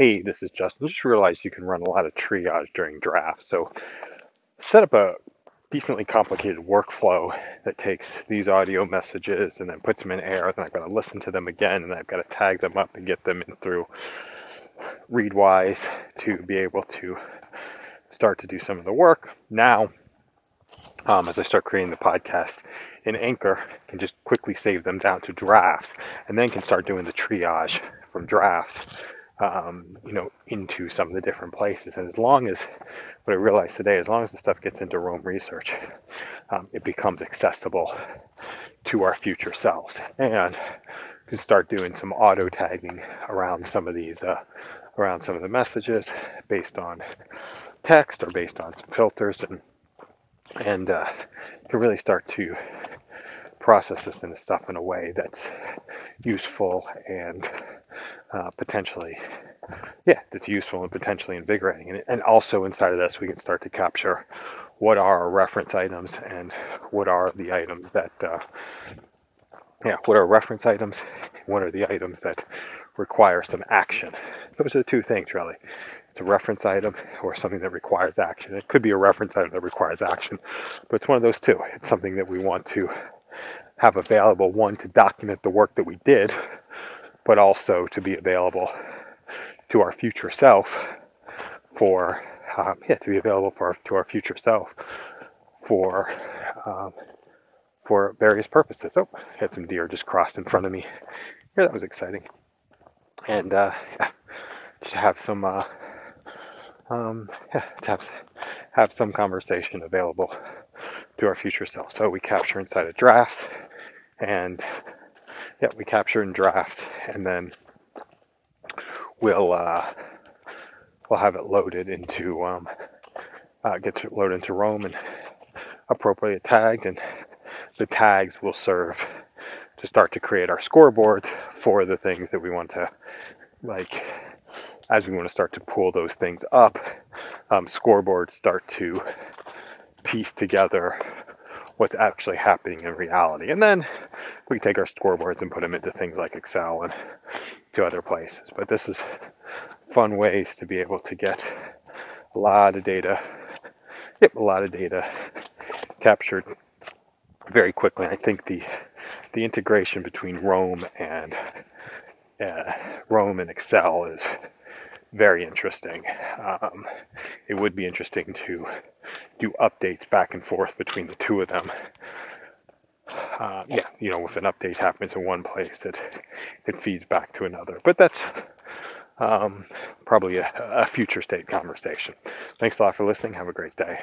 Hey, this is Justin. Just realized you can run a lot of triage during drafts. So set up a decently complicated workflow that takes these audio messages and then puts them in air. Then I've got to listen to them again and I've got to tag them up and get them in through Readwise to be able to start to do some of the work. Now, um, as I start creating the podcast in Anchor, I can just quickly save them down to drafts and then can start doing the triage from drafts um, you know, into some of the different places. And as long as what I realized today, as long as the stuff gets into Roam Research, um, it becomes accessible to our future selves, and can start doing some auto tagging around some of these, uh, around some of the messages based on text or based on some filters, and and uh, can really start to process this and stuff in a way that's useful and uh, potentially, yeah, that's useful and potentially invigorating. And, and also inside of this, we can start to capture what are our reference items and what are the items that, uh, yeah, what are reference items? What are the items that require some action? Those are the two things, really. It's a reference item or something that requires action. It could be a reference item that requires action, but it's one of those two. It's something that we want to have available, one, to document the work that we did, but also to be available to our future self for um, yeah to be available for to our future self for um, for various purposes. Oh, had some deer just crossed in front of me. Yeah, that was exciting. And uh, yeah, just have some uh, um, yeah, to have have some conversation available to our future self. So we capture inside of drafts and yeah, we capture in drafts, and then we'll uh, we'll have it loaded into um, uh, get to load into Roam and appropriately tagged, and the tags will serve to start to create our scoreboards for the things that we want to like as we want to start to pull those things up um, scoreboards start to piece together what's actually happening in reality. And then we take our scoreboards and put them into things like Excel and to other places. But this is fun ways to be able to get a lot of data, yep, a lot of data captured very quickly. I think the the integration between Roam and uh, Roam and Excel is very interesting. Um, it would be interesting to do updates back and forth between the two of them. Uh, yeah, you know, if an update happens in one place, it it feeds back to another. But that's um, probably a, a future state conversation. Thanks a lot for listening. Have a great day.